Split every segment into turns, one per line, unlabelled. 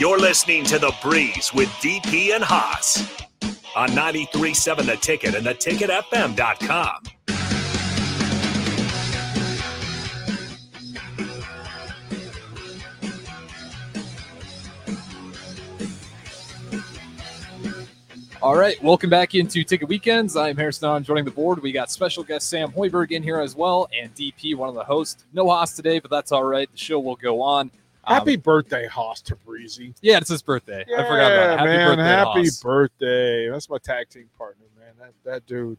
You're listening to The Breeze with DP and Haas on 93.7 The Ticket and theticketfm.com.
All right, welcome back into Ticket Weekends. I'm Harrison on joining the board. We got special guest Sam Hoiberg in here as well, and DP, one of the hosts. No Haas today, but that's all right. The show will go on.
Um, happy birthday, Haas to Breezy.
Yeah, it's his birthday.
Yeah, I forgot about it. Happy man, birthday, happy Haas. birthday. That's my tag team partner, man. That that dude.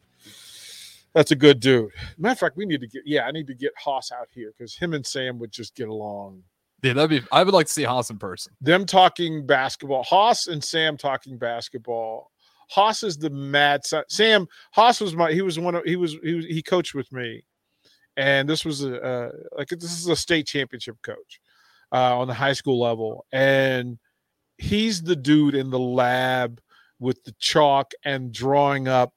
That's a good dude. Matter of fact, we need to get yeah, I need to get Haas out here because him and Sam would just get along.
Yeah, that'd be I would like to see Haas in person.
Them talking basketball. Haas and Sam talking basketball Haas is the mad son. Sam Haas was my he was one of he was he was he coached with me, and this was a uh, like this is a state championship coach uh, on the high school level, and he's the dude in the lab with the chalk and drawing up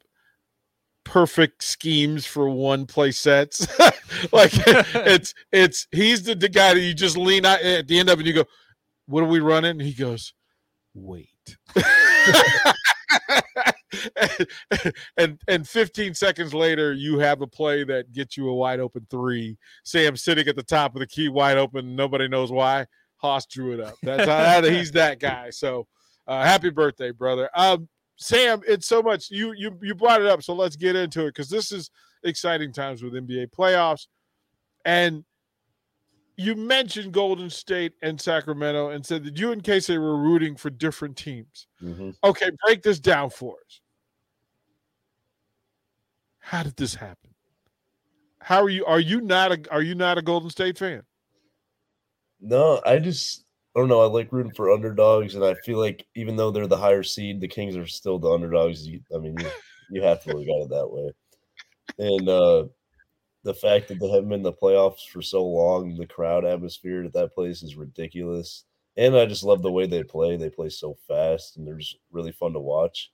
perfect schemes for one play sets. like it's it's he's the, the guy that you just lean out at the end of it and you go, What are we running? he goes, Wait. and and 15 seconds later, you have a play that gets you a wide open three. Sam sitting at the top of the key, wide open. Nobody knows why. Haas drew it up. That's how he's that guy. So, uh, happy birthday, brother. Um, Sam, it's so much you you you brought it up. So let's get into it because this is exciting times with NBA playoffs, and you mentioned Golden State and Sacramento and said that you and Casey were rooting for different teams. Mm-hmm. Okay, break this down for us. How did this happen? How are you? Are you not a Are you not a Golden State fan?
No, I just I don't know. I like rooting for underdogs, and I feel like even though they're the higher seed, the Kings are still the underdogs. I mean, you, you have to look at it that way. And uh the fact that they haven't been in the playoffs for so long, the crowd atmosphere at that place is ridiculous. And I just love the way they play. They play so fast, and they're just really fun to watch.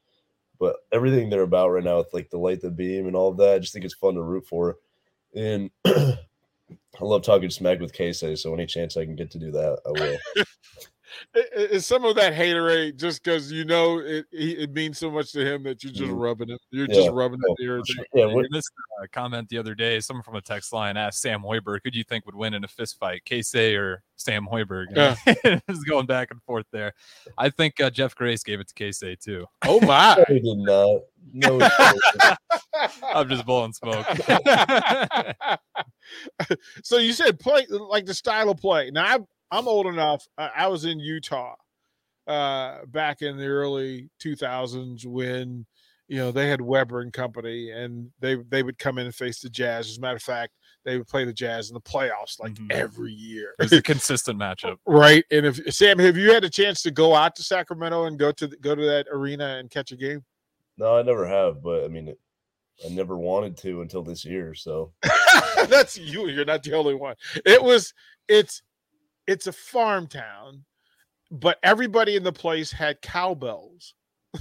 But everything they're about right now, with like the light, the beam, and all of that, I just think it's fun to root for. And I love talking smack with Casey, so any chance I can get to do that, I will.
is some of that haterade just because you know it, it means so much to him that you're just mm-hmm. rubbing it. You're yeah. just rubbing oh, it.
Sure. Yeah, what, this uh, comment the other day, someone from a text line asked Sam Hoiberg, who do you think would win in a fist fight, Casey or Sam Hoiberg? Yeah. it's going back and forth there. I think uh, Jeff Grace gave it to Casey too.
Oh my!
he did not. No,
I'm just blowing smoke.
so you said play like the style of play. Now I I'm old enough. I, I was in Utah uh, back in the early 2000s when you know they had Webber and company, and they they would come in and face the Jazz. As a matter of fact, they would play the Jazz in the playoffs like mm-hmm. every year.
It's a consistent matchup,
right? And if Sam, have you had a chance to go out to Sacramento and go to the, go to that arena and catch a game?
No, I never have, but I mean, I never wanted to until this year. So
that's you. You're not the only one. It was. It's it's a farm town, but everybody in the place had cowbells.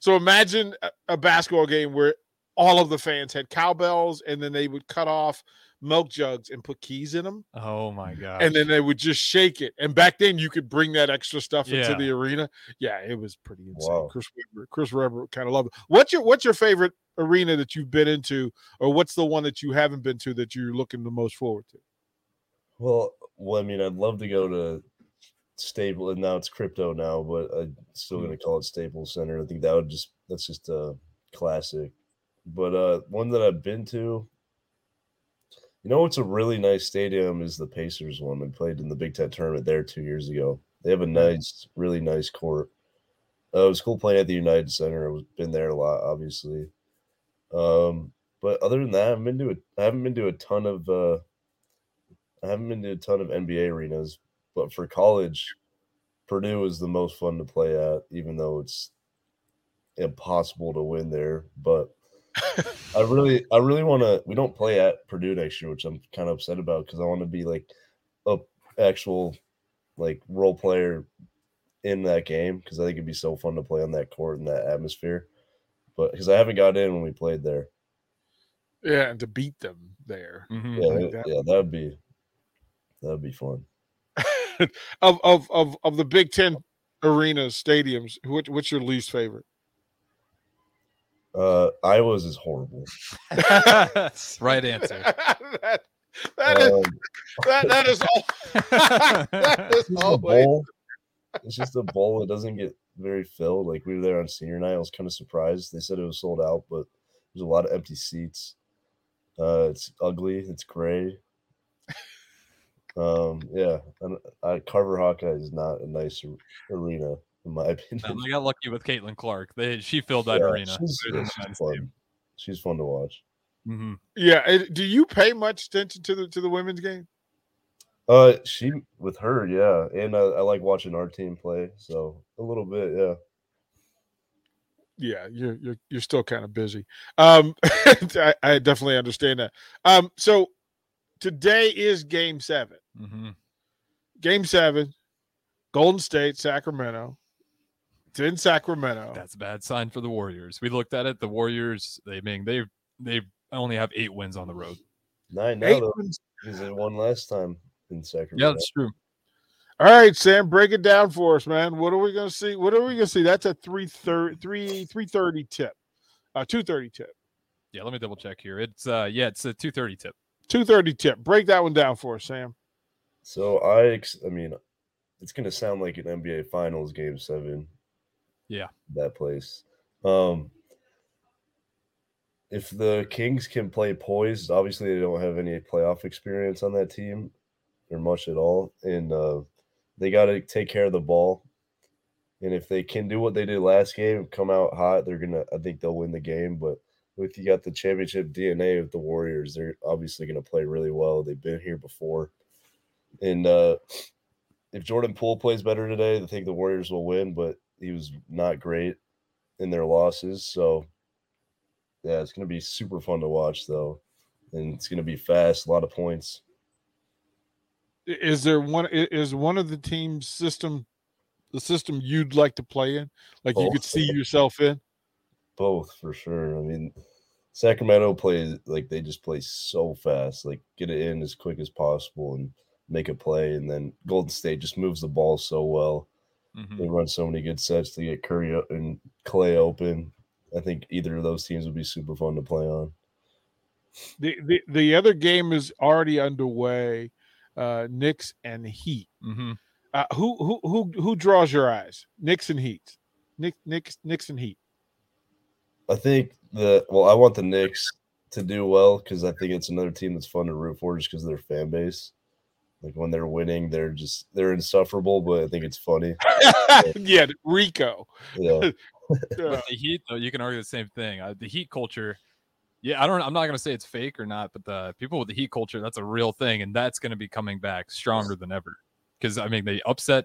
so imagine a, a basketball game where all of the fans had cowbells and then they would cut off milk jugs and put keys in them.
Oh my god.
And then they would just shake it. And back then you could bring that extra stuff yeah. into the arena. Yeah, it was pretty insane. Wow. Chris Webber, Chris Webber kind of loved it. What's your what's your favorite arena that you've been into, or what's the one that you haven't been to that you're looking the most forward to?
Well, well, I mean, I'd love to go to Staples, and now it's crypto now, but I'm still gonna call it Staples Center. I think that would just that's just a classic. But uh one that I've been to, you know, what's a really nice stadium is the Pacers one. We played in the Big Ten tournament there two years ago. They have a nice, really nice court. Uh, it was cool playing at the United Center. I've been there a lot, obviously. Um, but other than that, I haven't been to a, I haven't been to a ton of uh, I haven't been to a ton of NBA arenas, but for college, Purdue is the most fun to play at, even though it's impossible to win there. But I really, I really want to. We don't play at Purdue next year, which I'm kind of upset about because I want to be like a actual like role player in that game because I think it'd be so fun to play on that court and that atmosphere. But because I haven't got in when we played there.
Yeah, and to beat them there.
Mm-hmm. Yeah, like that. yeah, that'd be That'd be fun.
of of of of the Big Ten arenas, stadiums, which what's your least favorite?
Uh, Iowa's is horrible.
right answer.
that, that is
Um,
that, that is all. that is
it's just a
always
bowl. It's just a bowl that doesn't get very filled. Like we were there on senior night. I was kind of surprised. They said it was sold out, but there's a lot of empty seats. Uh, it's ugly. It's gray. Um, yeah, and I, Carver Hawkeye is not a nice arena in my opinion.
And they got lucky with Caitlin Clark. They she filled that
Yeah,
arena.
She's, yeah, she's fun. She's fun to watch.
Mhm.
yeah. Do you pay much attention to the to the women's game?
Uh, she with her, yeah, and uh, I like watching our team play, so a little bit, yeah.
Yeah, you're you're you're still kind of busy. Um, I, I definitely understand that. Um, so today is Game Seven.
Mhm.
Game Seven, Golden State, Sacramento. It's in Sacramento.
That's a bad sign for the Warriors. We looked at it. The Warriors, they mean they they only have eight wins on the road.
Nine now
Eight
though,
wins.
because they won last time in Sacramento.
Yeah, that's true.
All right, Sam, break it down for us, man. What are we going to see? What are we going to see? That's a 330 3 330 tip. Uh 230 tip.
Yeah, let me double check here. It's uh yeah, it's a two thirty tip.
230 tip. Break that one down for us, Sam.
So I, ex- I mean, it's gonna sound like an NBA Finals Game Seven.
Yeah.
that place. Um, if the Kings can play poised, obviously they don't have any playoff experience on that team, or much at all, and uh, they got to take care of the ball. And if they can do what they did last game, come out hot, they're gonna. I think they'll win the game. But if you got the championship DNA of the Warriors, they're obviously gonna play really well. They've been here before, and uh, if Jordan Poole plays better today, I think the Warriors will win. But he was not great in their losses, so yeah, it's gonna be super fun to watch though, and it's gonna be fast, a lot of points.
Is there one is one of the team's system the system you'd like to play in? Like you
Oh.
could see yourself in?
Both for sure. I mean, Sacramento plays like they just play so fast, like get it in as quick as possible and make a play, and then Golden State just moves the ball so well.
Mhm.
They run so many good sets to get Curry o- and Clay open. I think either of those teams would be super fun to play on.
The the, the other game is already underway. Uh Knicks and Heat.
Mhm.
Uh, who who who who draws your eyes? Knicks and Heat. Nick Knicks Knicks and Heat.
I think the well, I want the Knicks to do well because I think it's another team that's fun to root for just because of their fan base. Like when they're winning, they're just they're insufferable, but I think it's funny.
yeah, Rico.
Yeah,
Yeah.
With the Heat, though, you can argue the same thing. Uh, the Heat culture, yeah, I don't. I'm not going to say it's fake or not, but the people with the Heat culture, that's a real thing, and that's going to be coming back stronger than ever. Because I mean, they upset,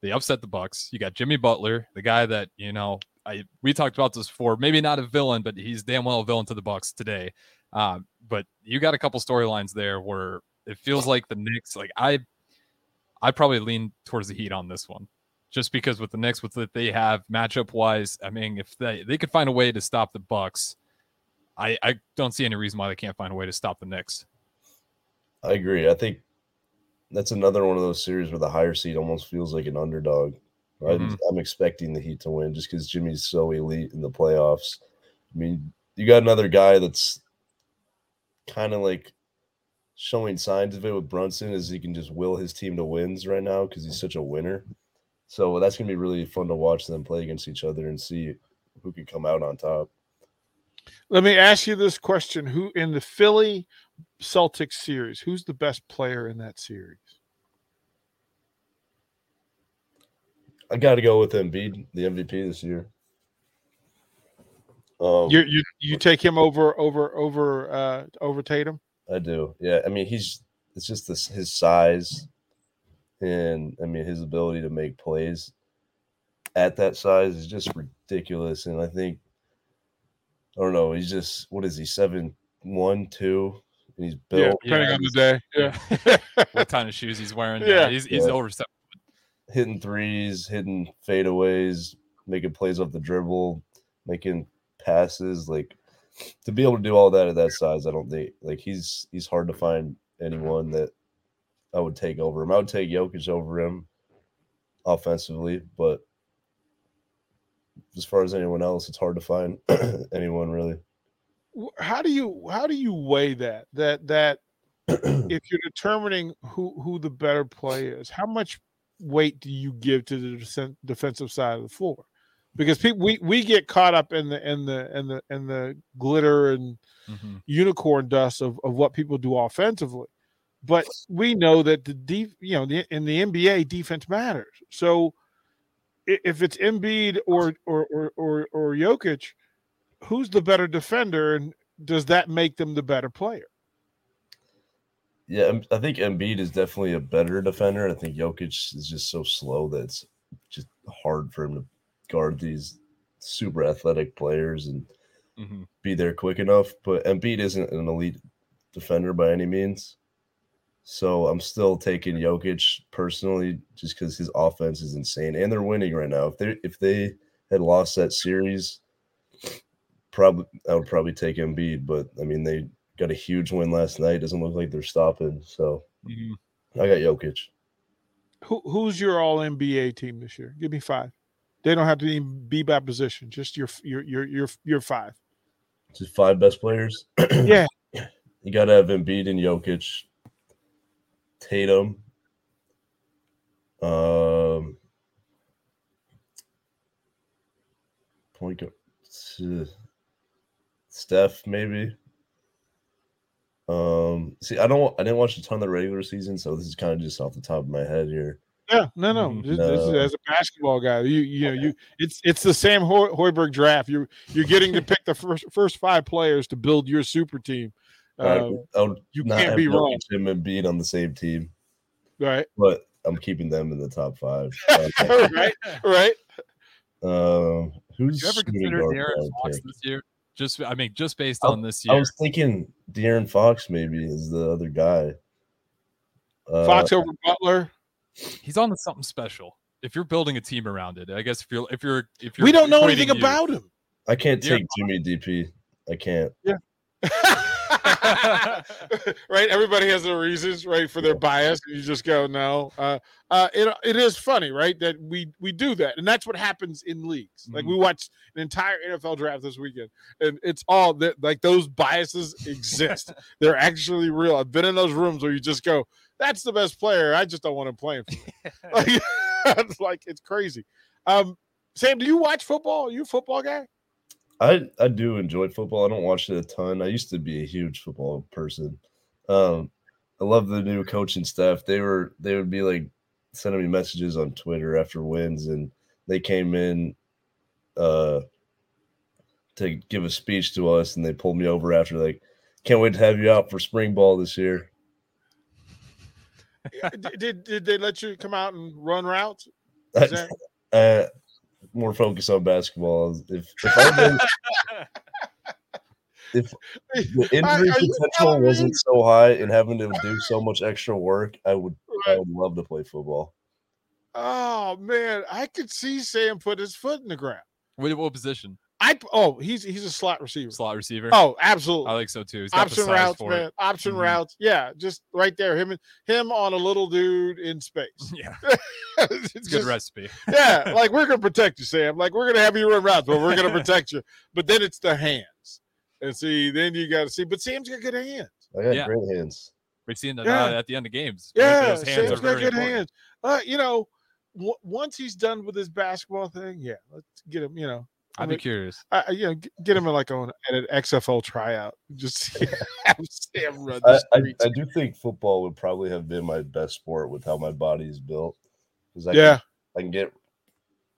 they upset the Bucks. You got Jimmy Butler, the guy that you know. I we talked about this before. Maybe not a villain, but he's damn well a villain to the Bucks today. Um, but you got a couple storylines there where it feels like the Knicks. Like I, I probably lean towards the Heat on this one just because with the Knicks, with that they have matchup wise, I mean, if they they could find a way to stop the Bucks, I I don't see any reason why they can't find a way to stop the Knicks.
I agree. I think that's another one of those series where the higher seed almost feels like an underdog. Right?
Mhm.
I'm expecting the Heat to win just because Jimmy's so elite in the playoffs. I mean, you got another guy that's kind of like showing signs of it with Brunson is he can just will his team to wins right now because he's such a winner. So that's gonna be really fun to watch them play against each other and see who can come out on top.
Let me ask you this question: Who in the Philly Celtics series? Who's the best player in that series?
I got to go with Embiid, the MVP this year. Um,
You you you take him over over over uh over Tatum?
I do. Yeah. I mean, he's it's just this his size and I mean his ability to make plays at that size is just ridiculous. And I think I don't know, he's just what is he, seven one, two? And he's
Yeah,
built
depending
Yeah,
on the day. Yeah.
What kind of shoes he's wearing?
Yeah.
Yeah, he's he's
Yeah.
over seven.
hitting threes, hitting fadeaways, making plays off the dribble, making passes. Like to be able to do all that at that size, I don't think like he's he's hard to find anyone that I would take over him. I would take Jokic over him offensively, but as far as anyone else, it's hard to find anyone really.
How do you how do you weigh that that that if you're determining who who the better play is, how much weight do you give to the defensive side of the floor? Because people we, we get caught up in the in the in the in the glitter and mm-hmm. unicorn dust of, of what people do offensively. But we know that the deep, you know, the, in the NBA, defense matters. So if it's Embiid or or or or, or Jokic, who's the better defender, and does that make them the better player?
Yeah, I think Embiid is definitely a better defender. I think Jokic is just so slow that it's just hard for him to guard these super athletic players and mm-hmm. be there quick enough. But Embiid isn't an elite defender by any means. So I'm still taking Jokic personally, just because his offense is insane, and they're winning right now. If they if they had lost that series, probably I would probably take Embiid. But I mean, they got a huge win last night. Doesn't look like they're stopping. So mm-hmm. I got Jokic.
Who who's your All NBA team this year? Give me five. They don't have to even be by position. Just your your your your your five.
Just five best players.
yeah.
You got to have Embiid and Jokic Tatum. Um, point guard, Steph maybe. Um, see, I don't, I didn't watch a ton of the regular season, so this is kind of just off the top of my head here.
Yeah, no, no. Mm-hmm. Just, as a basketball guy, you, you know, you, it's, it's the Sam Hoiberg draft. You're, you're getting to pick the first, first five players to build your super team. Uh,
you can't be wrong. Him and being on the same team,
right?
But I'm keeping them in the top five.
right, right.
Um, who's
you ever considered De'Aaron Fox this year? Just, I mean, just based
I,
on this year.
I was thinking De'Aaron Fox maybe is the other guy.
Uh, Fox over Butler.
He's on to something special. If you're building a team around it, I guess if you're if you're if you're
we don't know anything you, about him.
I can't take Jimmy DP. I can't.
Yeah. right? Everybody has their reasons, right, for their bias. You just go, no. Uh, uh, it, it is funny, right, that we we do that, and that's what happens in leagues. Mm-hmm. Like we watched an entire NFL draft this weekend, and it's all that like those biases exist. They're actually real. I've been in those rooms where you just go, "That's the best player." I just don't want to play him. like, it's like it's crazy. Um, Sam, do you watch football? Are you a football guy?
I I do enjoy football. I don't watch it a ton. I used to be a huge football person. Um, I love the new coaching staff. They were they would be like sending me messages on Twitter after wins, and they came in uh to give a speech to us, and they pulled me over after like, can't wait to have you out for spring ball this year.
Did did they let you come out and run routes?
That, uh, more focused on basketball. If if I if the injury potential wasn't so high and having to do so much extra work, I would I would love to play football.
Oh man, I could see Sam put his foot in the ground.
What, what position?
I oh he's he's a slot receiver.
Slot receiver.
Oh, absolutely.
I think so too.
Option routes, man. It. Option mm-hmm. routes. Yeah, just right there. Him him on a little dude in space.
Yeah, it's, it's good recipe.
yeah, like we're gonna protect you, Sam. Like we're gonna have you run routes, but we're gonna protect you. But then it's the hands, and see, then you got to see. But Sam's got good hands.
I got yeah. great hands.
We've seen that yeah. uh, at the end of games.
Yeah, those hands Sam's got good important. hands. Uh, you know, w- once he's done with his basketball thing, yeah, let's get him. You know,
I'd be curious.
I, you know, get him in like on at an XFL tryout. Just have Sam
run. I, I, I, do think football would probably have been my best sport with how my body is built.
Because I yeah,
can, I can get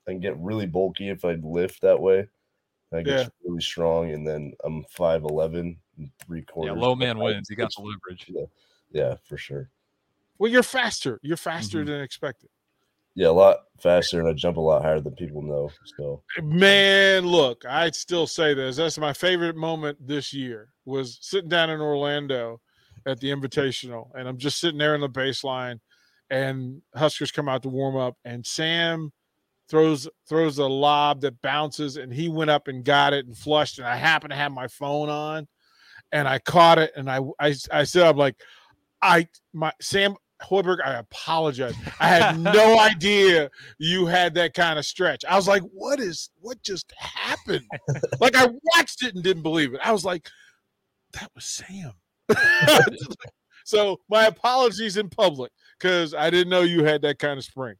I can get really bulky if I lift that way. I get yeah. really strong, and then I'm five eleven and three quarters.
Yeah, low man wins. You got the leverage.
Yeah, yeah, for sure.
Well, you're faster. You're faster mm-hmm. than expected.
Yeah, a lot faster, and I jump a lot higher than people know. So,
man, look, I still say this. That's my favorite moment this year was sitting down in Orlando at the Invitational, and I'm just sitting there in the baseline, and Huskers come out to warm up, and Sam throws throws a lob that bounces, and he went up and got it and flushed, and I happen to have my phone on, and I caught it, and I I, I said, I'm like, I my Sam Hoiberg, I apologize. I had no idea you had that kind of stretch. I was like, what is what just happened? like I watched it and didn't believe it. I was like, that was Sam. so my apologies in public because I didn't know you had that kind of spring.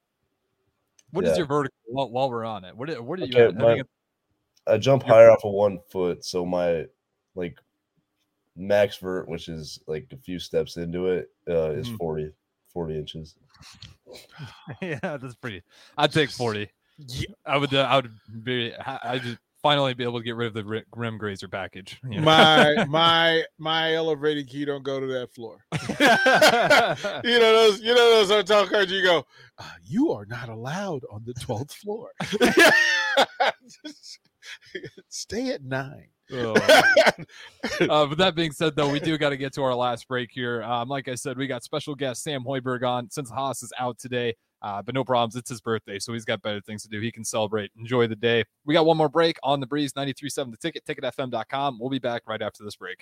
What is
Yeah.
your vertical while, while we're on it? What are, what are you
Okay,
at? I
my- I jump higher off of one foot, so my like max vert, which is like a few steps into it, uh, is
Mhm.
40, 40 inches.
yeah, that's pretty. I'd take 40.
Yeah.
I would, uh, I would be, I just finally be able to get rid of the ri- Grim Grazer package. you know?
My my my elevated key don't go to that floor. you know those you know those hotel cards you go uh, you are not allowed on the 12th floor stay at nine
Oh. uh, but that being said, though, we do got to get to our last break here. Um, like I said, we got special guest Sam Hoiberg on since Haas is out today. Uh, but no problems. It's his birthday, so he's got better things to do. He can celebrate, enjoy the day. We got one more break on the breeze 93.7 the ticket, ticketfm.com. We'll be back right after this break.